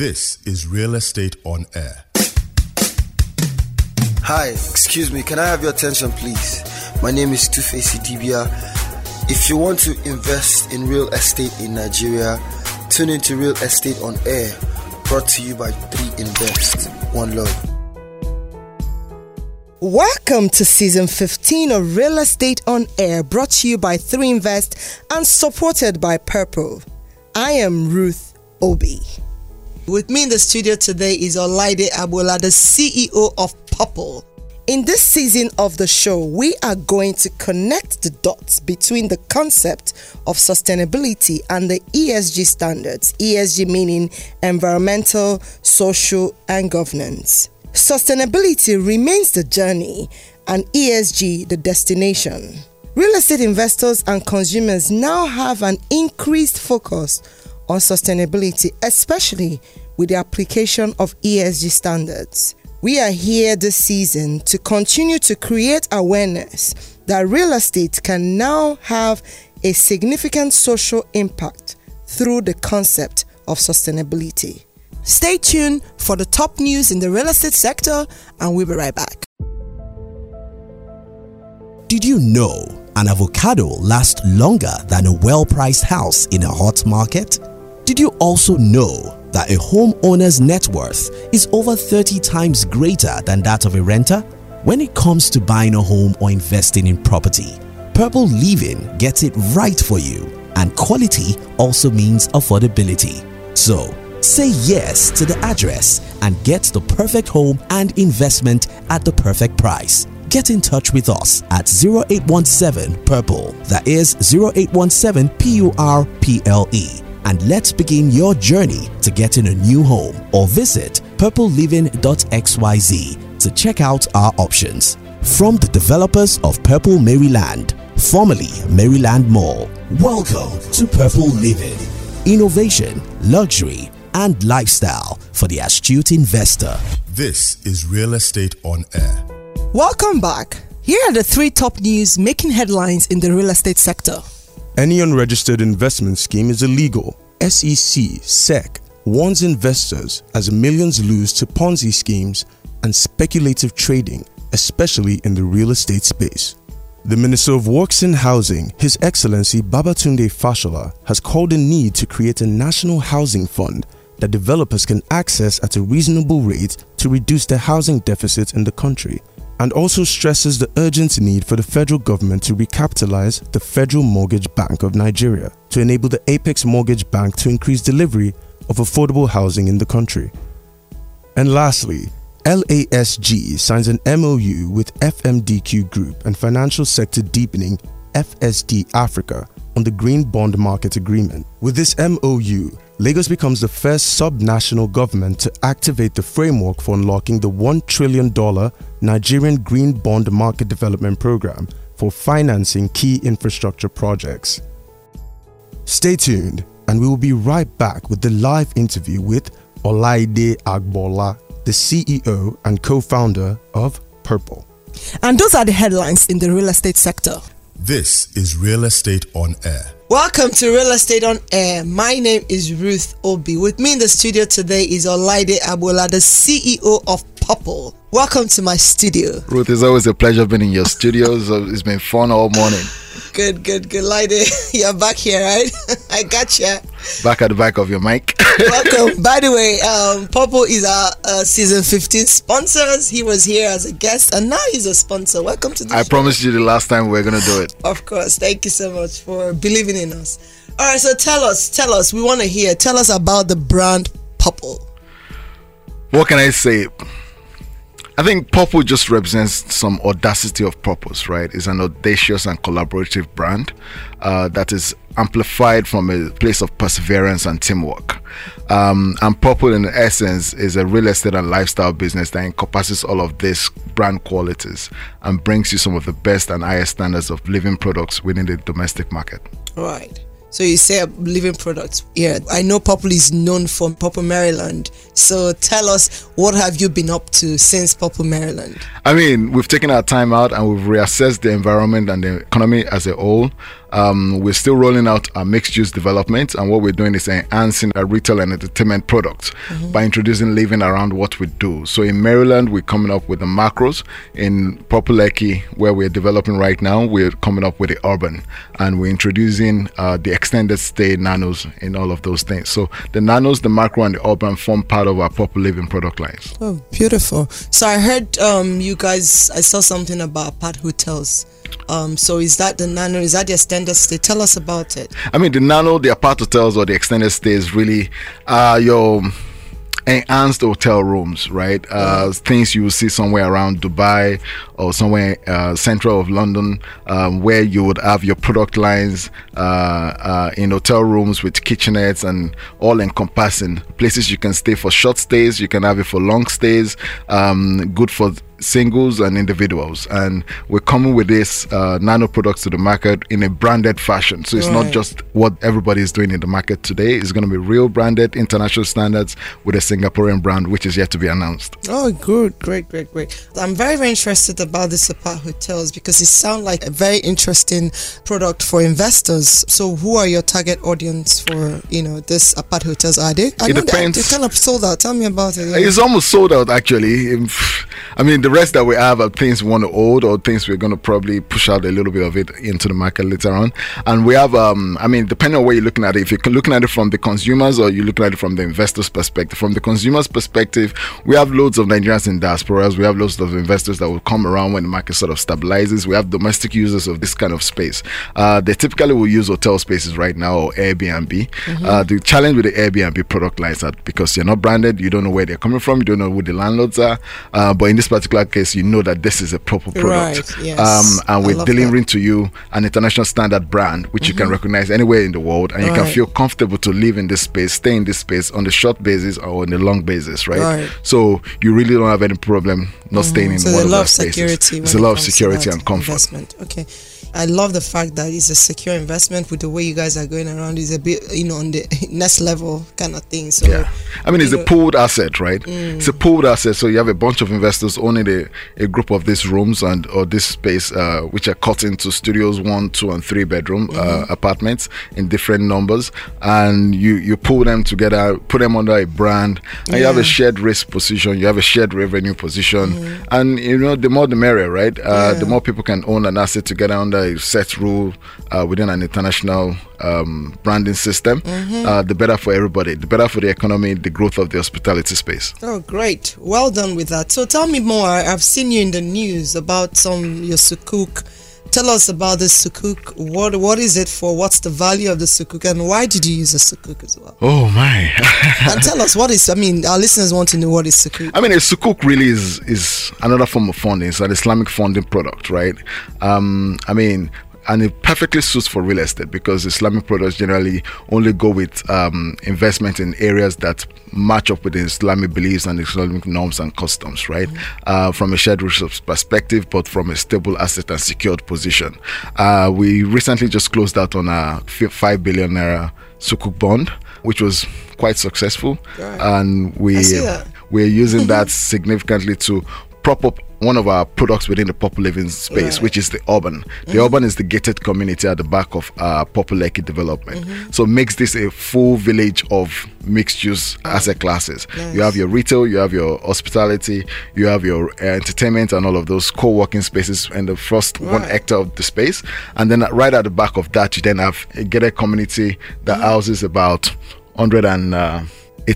This is Real Estate on Air. Hi, excuse me, can I have your attention, please? My name is Tuface Idibia. If you want to invest in real estate in Nigeria, tune into Real Estate on Air, brought to you by 3Invest. One love. Welcome to season 15 of Real Estate on Air, brought to you by 3Invest and supported by Purple. I am Ruth Obi. With me in the studio today is Olaide Agbola, the CEO of Purple. In this season of the show, we are going to connect the dots between the concept of sustainability and the ESG standards. ESG meaning environmental, social, and governance. Sustainability remains the journey and ESG the destination. Real estate investors and consumers now have an increased focus on sustainability, especially with the application of ESG standards. We are here this season to continue to create awareness that real estate can now have a significant social impact through the concept of sustainability. Stay tuned for the top news in the real estate sector, and we'll be right back. Did you know an avocado lasts longer than a well priced house in a hot market? Did you also know that a homeowner's net worth is over 30 times greater than that of a renter? When it comes to buying a home or investing in property, Purple Living gets it right for you, and quality also means affordability. So, Say yes to the address and get the perfect home and investment at the perfect price. Get in touch with us at 0817 Purple, that is 0817 P U R P L E, and let's begin your journey to getting a new home or visit purpleliving.xyz to check out our options. From the developers of Purple Maryland, formerly Maryland Mall, welcome to Purple Living. Innovation, luxury, and lifestyle for the astute investor. This is Real Estate on Air. Welcome back. Here are the three top news making headlines in the real estate sector. Any unregistered investment scheme is illegal. SEC, SEC warns investors as millions lose to Ponzi schemes and speculative trading, especially in the real estate space. The Minister of Works and Housing, His Excellency Babatunde Fashola, has called a need to create a national housing fund that developers can access at a reasonable rate to reduce the housing deficit in the country, and also stresses the urgent need for the federal government to recapitalize the Federal Mortgage Bank of Nigeria to enable the Apex Mortgage Bank to increase delivery of affordable housing in the country. And lastly, LASG signs an MOU with FMDQ Group and Financial Sector Deepening FSD Africa on the Green Bond Market Agreement. With this MOU, Lagos becomes the first sub-national government to activate the framework for unlocking the $1 trillion Nigerian Green Bond Market Development Program for financing key infrastructure projects. Stay tuned, and we will be right back with the live interview with Olaide Agbola, the CEO and co-founder of Purple. And those are the headlines in the real estate sector. This is Real Estate on Air. Welcome to Real Estate on Air. My name is Ruth Obi. With me in the studio today is Olaide Agbola, the CEO of Purple. Welcome to my studio. Ruth, it's always a pleasure being in your studio. So it's been fun all morning. Good, good, good. Laide, you're back here, right? I got you. Back at the back of your mic. Welcome. By the way, um, Purple is our uh, season 15 sponsors. He was here as a guest and now he's a sponsor. Welcome to the I show. promised you the last time we are going to do it. Of course. Thank you so much for believing in us. All right, so tell us, tell us, we want to hear. Tell us about the brand Purple. What can I say? I think Purple just represents some audacity of purpose, right? It's an audacious and collaborative brand uh, that is amplified from a place of perseverance and teamwork. Um, and Purple, in essence, is a real estate and lifestyle business that encompasses all of these brand qualities and brings you some of the best and highest standards of living products within the domestic market. Right. So you say a living products. Yeah, I know Purple is known for Purple Maryland. So tell us what have you been up to since Purple Maryland? I mean, we've taken our time out and we've reassessed the environment and the economy as a whole. Um, we're still rolling out our mixed use development, and what we're doing is enhancing our retail and entertainment products Mm-hmm. by introducing living around what we do. So in Maryland, we're coming up with the macros. In Purple Lekki, where we're developing right now, we're coming up with the urban, and we're introducing uh, the extended stay nanos in all of those things. So the nanos, the macro, and the urban form part of our Purple Living product lines. Oh, beautiful. So I heard um, you guys, I saw something about apart hotels. Um, so is that the nano? Is that the extended stay? Tell us about it. I mean, the nano, the apart hotels, or the extended stays really are your enhanced hotel rooms, right? Uh, things you will see somewhere around Dubai or somewhere uh, central of London, um, where you would have your product lines uh, uh, in hotel rooms with kitchenettes and all encompassing places you can stay for short stays, you can have it for long stays, um, good for singles and individuals and we're coming with this uh, nano products to the market in a branded fashion so it's not just what everybody is doing in the market today it's going to be real branded international standards with a singaporean brand which is yet to be announced Oh, good, great, great, great. I'm very, very interested about this apart hotels because it sounds like a very interesting product for investors. So, who are your target audience for you know this apart hotels? Are they? I It depends. They kind of sold out. Tell me about it. yeah. It's almost sold out actually. I mean, the rest that we have are things we want to hold or things we're going to probably push out a little bit of it into the market later on. And we have, um, I mean, depending on where you're looking at it, if you're looking at it from the consumers or you're looking at it from the investors' perspective, from the consumers' perspective, we have loads of Nigerians in diasporas. We have loads of investors that will come around when the market sort of stabilizes. We have domestic users of this kind of space. Uh, they typically will use hotel spaces right now or Airbnb. Uh, the challenge with the Airbnb product lies that because you're not branded, you don't know where they're coming from, you don't know who the landlords are. Uh, but in this particular case, you know that this is a proper product. Right, yes. Um, and we're delivering to you an international standard brand, which you can recognize anywhere in the world, and you can feel comfortable to live in this space, stay in this space on the short basis or on the long basis, right? Right. So you really don't have any problem not staying in so one of a lot those of spaces. security. It's a lot of security and comfort. Investment. Okay. I love the fact that it's a secure investment with the way you guys are going around. Is a bit, you know, on the next level kind of thing. So, Yeah, I mean it's you a pooled asset, right? It's a pooled asset. So you have a bunch of investors owning a, a group of these rooms and or this space, uh, which are cut into studios, one, two, and three bedroom uh, apartments in different numbers, and you you pull them together, put them under a brand, and you have a shared risk position, you have a shared revenue position, and you know the more the merrier, right? Uh, The more people can own an asset together under a set rule uh, within an international um, branding system, uh, the better for everybody, the better for the economy, the growth of the hospitality space. Oh, great! Well done with that. So, tell me more. I've seen you in the news about some your sukuk. Tell us about this sukuk. What what is it for? What's the value of the sukuk, and why did you use a sukuk as well? Oh my! and tell us what is. I mean, our listeners want to know what is sukuk. I mean, a sukuk really is is another form of funding. It's an Islamic funding product, right? Um, I mean, and it perfectly suits for real estate because Islamic products generally only go with um, investment in areas that match up with the Islamic beliefs and Islamic norms and customs, right? Uh, from a shared risk perspective, but from a stable asset and secured position. Uh, we recently just closed out on a five billion naira sukuk bond, which was quite successful, Right. and we I see that. we're using that significantly to prop up one of our products within the Purple Living space, Right. Mm-hmm. which is the urban. The urban is the gated community at the back of uh, Purple Lekki development. Mm-hmm. So makes this a full village of mixed use asset classes. You have your retail, you have your hospitality, you have your uh, entertainment, and all of those co-working spaces in the first one Right. hectare of the space. And then right at the back of that, you then have a gated community that Mm-hmm. houses about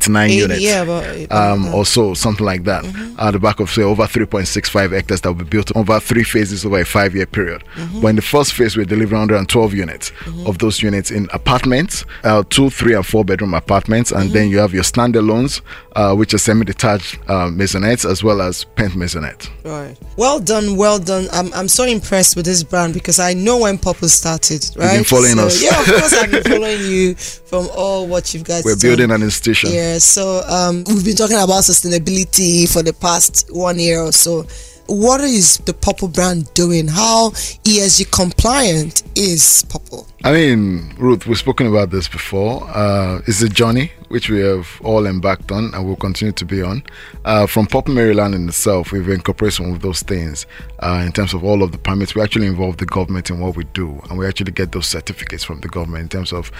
189 Eight- units yeah, about eight- um, or so, something like that, at the back of say over 3.65 hectares that will be built over three phases over a five-year period. But in the first phase, we're delivering 112 units of those units in apartments, uh, two, three, and four bedroom apartments, and then you have your standalones, uh, which are semi-detached uh, maisonettes as well as pent maisonette. Right. Well done, well done. I'm, I'm so impressed with this brand because I know when Purple started, right? been following So, us. Yeah, of course I've been following you from all what you've guys We're done. building an institution. Yeah, so um, we've been talking about sustainability for the past one year or so. What is the Purple brand doing? How ESG compliant is Purple? I mean, Ruth, we've spoken about this before. Uh, it's a journey. which we have all embarked on and will continue to be on. Uh, from Purple Maryland in itself, we've incorporated some of those things uh, in terms of all of the permits. We actually involve the government in what we do, and we actually get those certificates from the government in terms of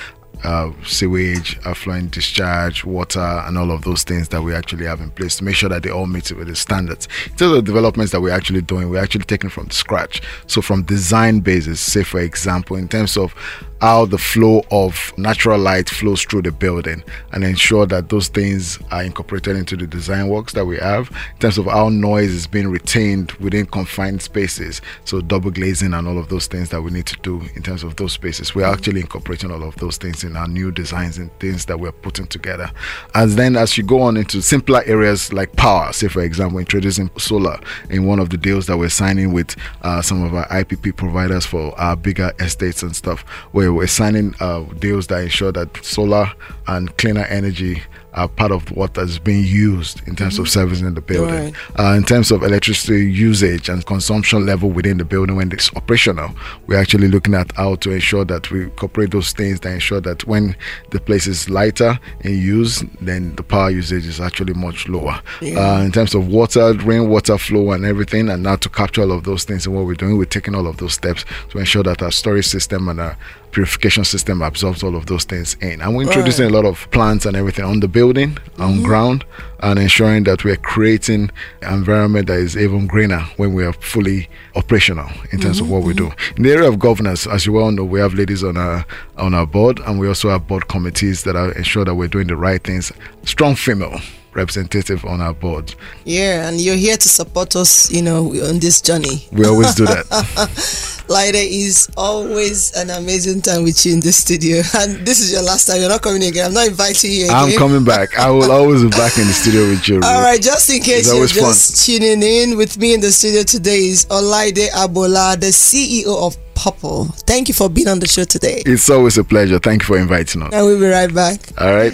uh, sewage, effluent discharge, water, and all of those things that we actually have in place to make sure that they all meet with the standards. In terms of the developments that we're actually doing, we're actually taking from scratch. So from design basis, say for example, in terms of how the flow of natural light flows through the building and ensure that those things are incorporated into the design works that we have in terms of how noise is being retained within confined spaces. So double glazing and all of those things that we need to do in terms of those spaces. We're actually incorporating all of those things in our new designs and things that we're putting together. And then as you go on into simpler areas like power say for example introducing solar in one of the deals that we're signing with uh, some of our ipp providers for our bigger estates and stuff where we're signing uh, deals that ensure that solar and cleaner energy are part of what is being used in terms mm-hmm. of servicing the building. Right. Uh, in terms of electricity usage and consumption level within the building when it's operational, we're actually looking at how to ensure that we incorporate those things that ensure that when the place is lighter in use, then the power usage is actually much lower. Yeah. Uh, in terms of water, rainwater flow, and everything, and now to capture all of those things and what we're doing, we're taking all of those steps to ensure that our storage system and our purification system absorbs all of those things in. And we're introducing right. a lot of plants and everything on the building, on mm-hmm. ground, and ensuring that we're creating an environment that is even greener when we are fully operational in terms mm-hmm. of what we do. In the area of governance, as you well know, we have ladies on our on our board, and we also have board committees that are ensure that we're doing the right things. Strong female representative on our board. Yeah, and you're here to support us, you know, on this journey. We always do that. Lyda is always an amazing time with you in the studio. And this is your last time. You're not coming again. I'm not inviting you again. I'm coming back. I will always be back in the studio with you. All right, just in case you're just fun. tuning in with me in the studio today is Olaide Agbola, the CEO of Purple. Thank you for being on the show today. It's always a pleasure. Thank you for inviting us. And we'll be right back. All right.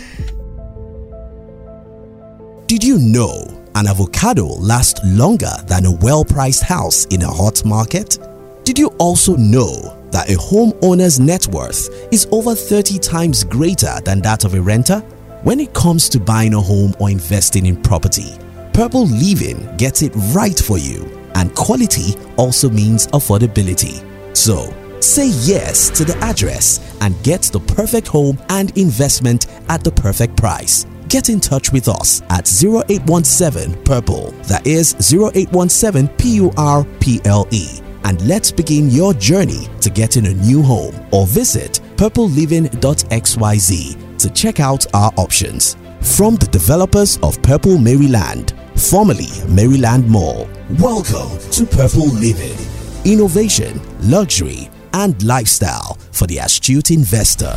Did you know an avocado lasts longer than a well priced house in a hot market? Did you also know that a homeowner's net worth is over 30 times greater than that of a renter? When it comes to buying a home or investing in property, Purple Living gets it right for you, and quality also means affordability. So, say yes to the address and get the perfect home and investment at the perfect price get in touch with us at 0817 Purple. That is 0817 P U R P L E. And let's begin your journey to getting a new home or visit purpleliving.xyz to check out our options. From the developers of Purple Maryland, formerly Maryland Mall, welcome to Purple Living. Innovation, luxury, and lifestyle for the astute investor.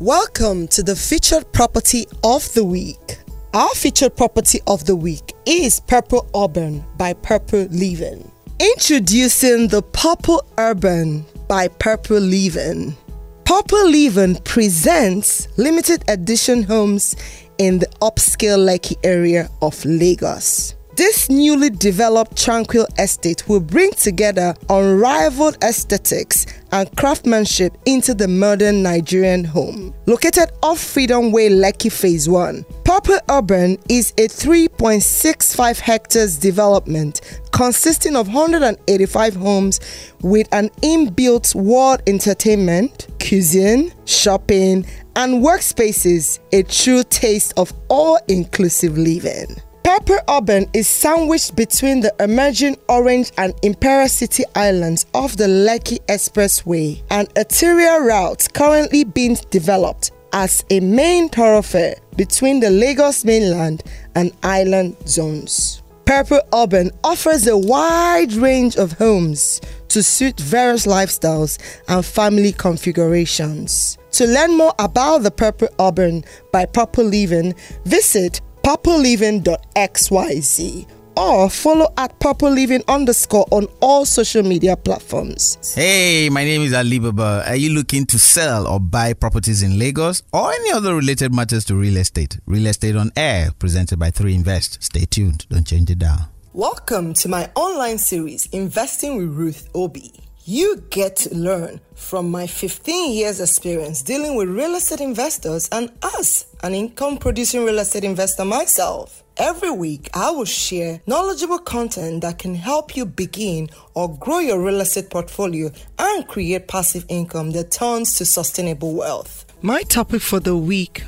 Welcome to the featured property of the week. Our featured property of the week is Purple Urban by Purple Living. Introducing the Purple Urban by Purple Living. Purple Living presents limited edition homes in the upscale Lekki area of Lagos. This newly developed tranquil estate will bring together unrivaled aesthetics and craftsmanship into the modern Nigerian home. Located off Freedom Way, Lekki Phase 1, Purple Urban is a 3.65 hectares development consisting of 185 homes with an inbuilt world entertainment, cuisine, shopping, and workspaces, a true taste of all inclusive living. Purple Urban is sandwiched between the emerging Orange and Imperial City Islands off the Lekki Expressway, an arterial route currently being developed as a main thoroughfare between the Lagos mainland and island zones. Purple Urban offers a wide range of homes to suit various lifestyles and family configurations. To learn more about the Purple Urban by Purple Living, visit purpleliving.xyz or follow at Purple Living underscore on all social media platforms. Hey, my name is Alibaba. Are you looking to sell or buy properties in Lagos or any other related matters to real estate? Real Estate on Air, presented by 3 Invest. Stay tuned, don't change it down. Welcome to my online series, Investing with Ruth Obi. You get to learn from my 15 years experience dealing with real estate investors and us, an income producing real estate investor myself. Every week, I will share knowledgeable content that can help you begin or grow your real estate portfolio and create passive income that turns to sustainable wealth. My topic for the week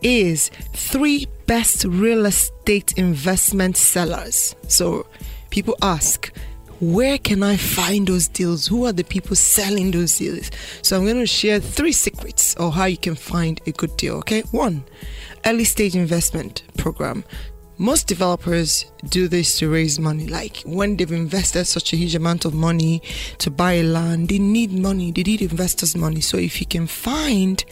is three best real estate investment sellers. So, people ask, where can I find those deals? Who are the people selling those deals? So I'm going to share three secrets of how you can find a good deal. Okay, one, early stage investment program. Most developers do this to raise money. Like when they've invested such a huge amount of money to buy land, they need money. They need investors' money. So if you can find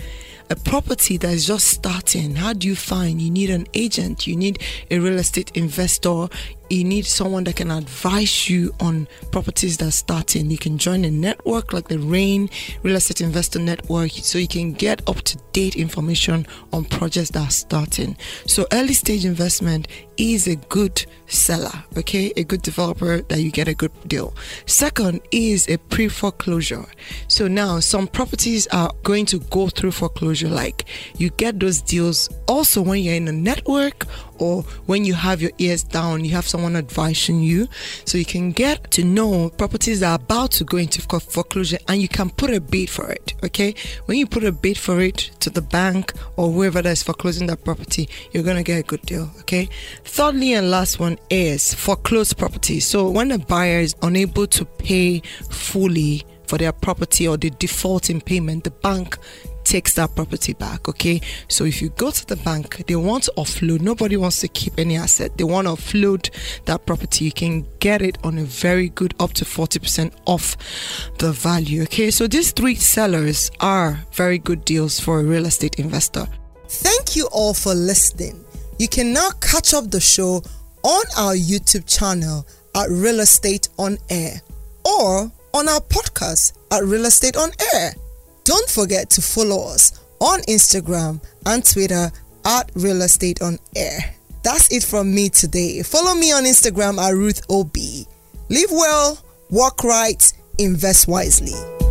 a property that is just starting, how do you find? You need an agent, you need a real estate investor, you need someone that can advise you on properties that are starting. You can join a network like the Rain Real Estate Investor Network so you can get up to date information on projects that are starting. So, early stage investment is a good seller, okay? A good developer that you get a good deal. Second is a pre foreclosure. So, now some properties are going to go through foreclosure, like you get those deals also when you're in a network or when you have your ears down, you have someone advising you. So you can get to know properties that are about to go into foreclosure and you can put a bid for it. Okay. When you put a bid for it to the bank or whoever that is foreclosing that property, you're going to get a good deal. Okay. Thirdly and last one is foreclosed property. So when a buyer is unable to pay fully for their property or they default in payment, the bank takes that property back. Okay, so if you go to the bank, they want to offload. Nobody wants to keep any asset. They want to offload that property. You can get it on a very good, up to 40% off the value. Okay, so these three sellers are very good deals for a real estate investor. Thank you all for listening. You can now catch up the show on our YouTube channel at Real Estate on Air or on our podcast at Real Estate on Air. Don't forget to follow us on Instagram and Twitter at Real Estate on Air. That's it from me today. Follow me on Instagram at Ruth OB. Live well, work right, invest wisely.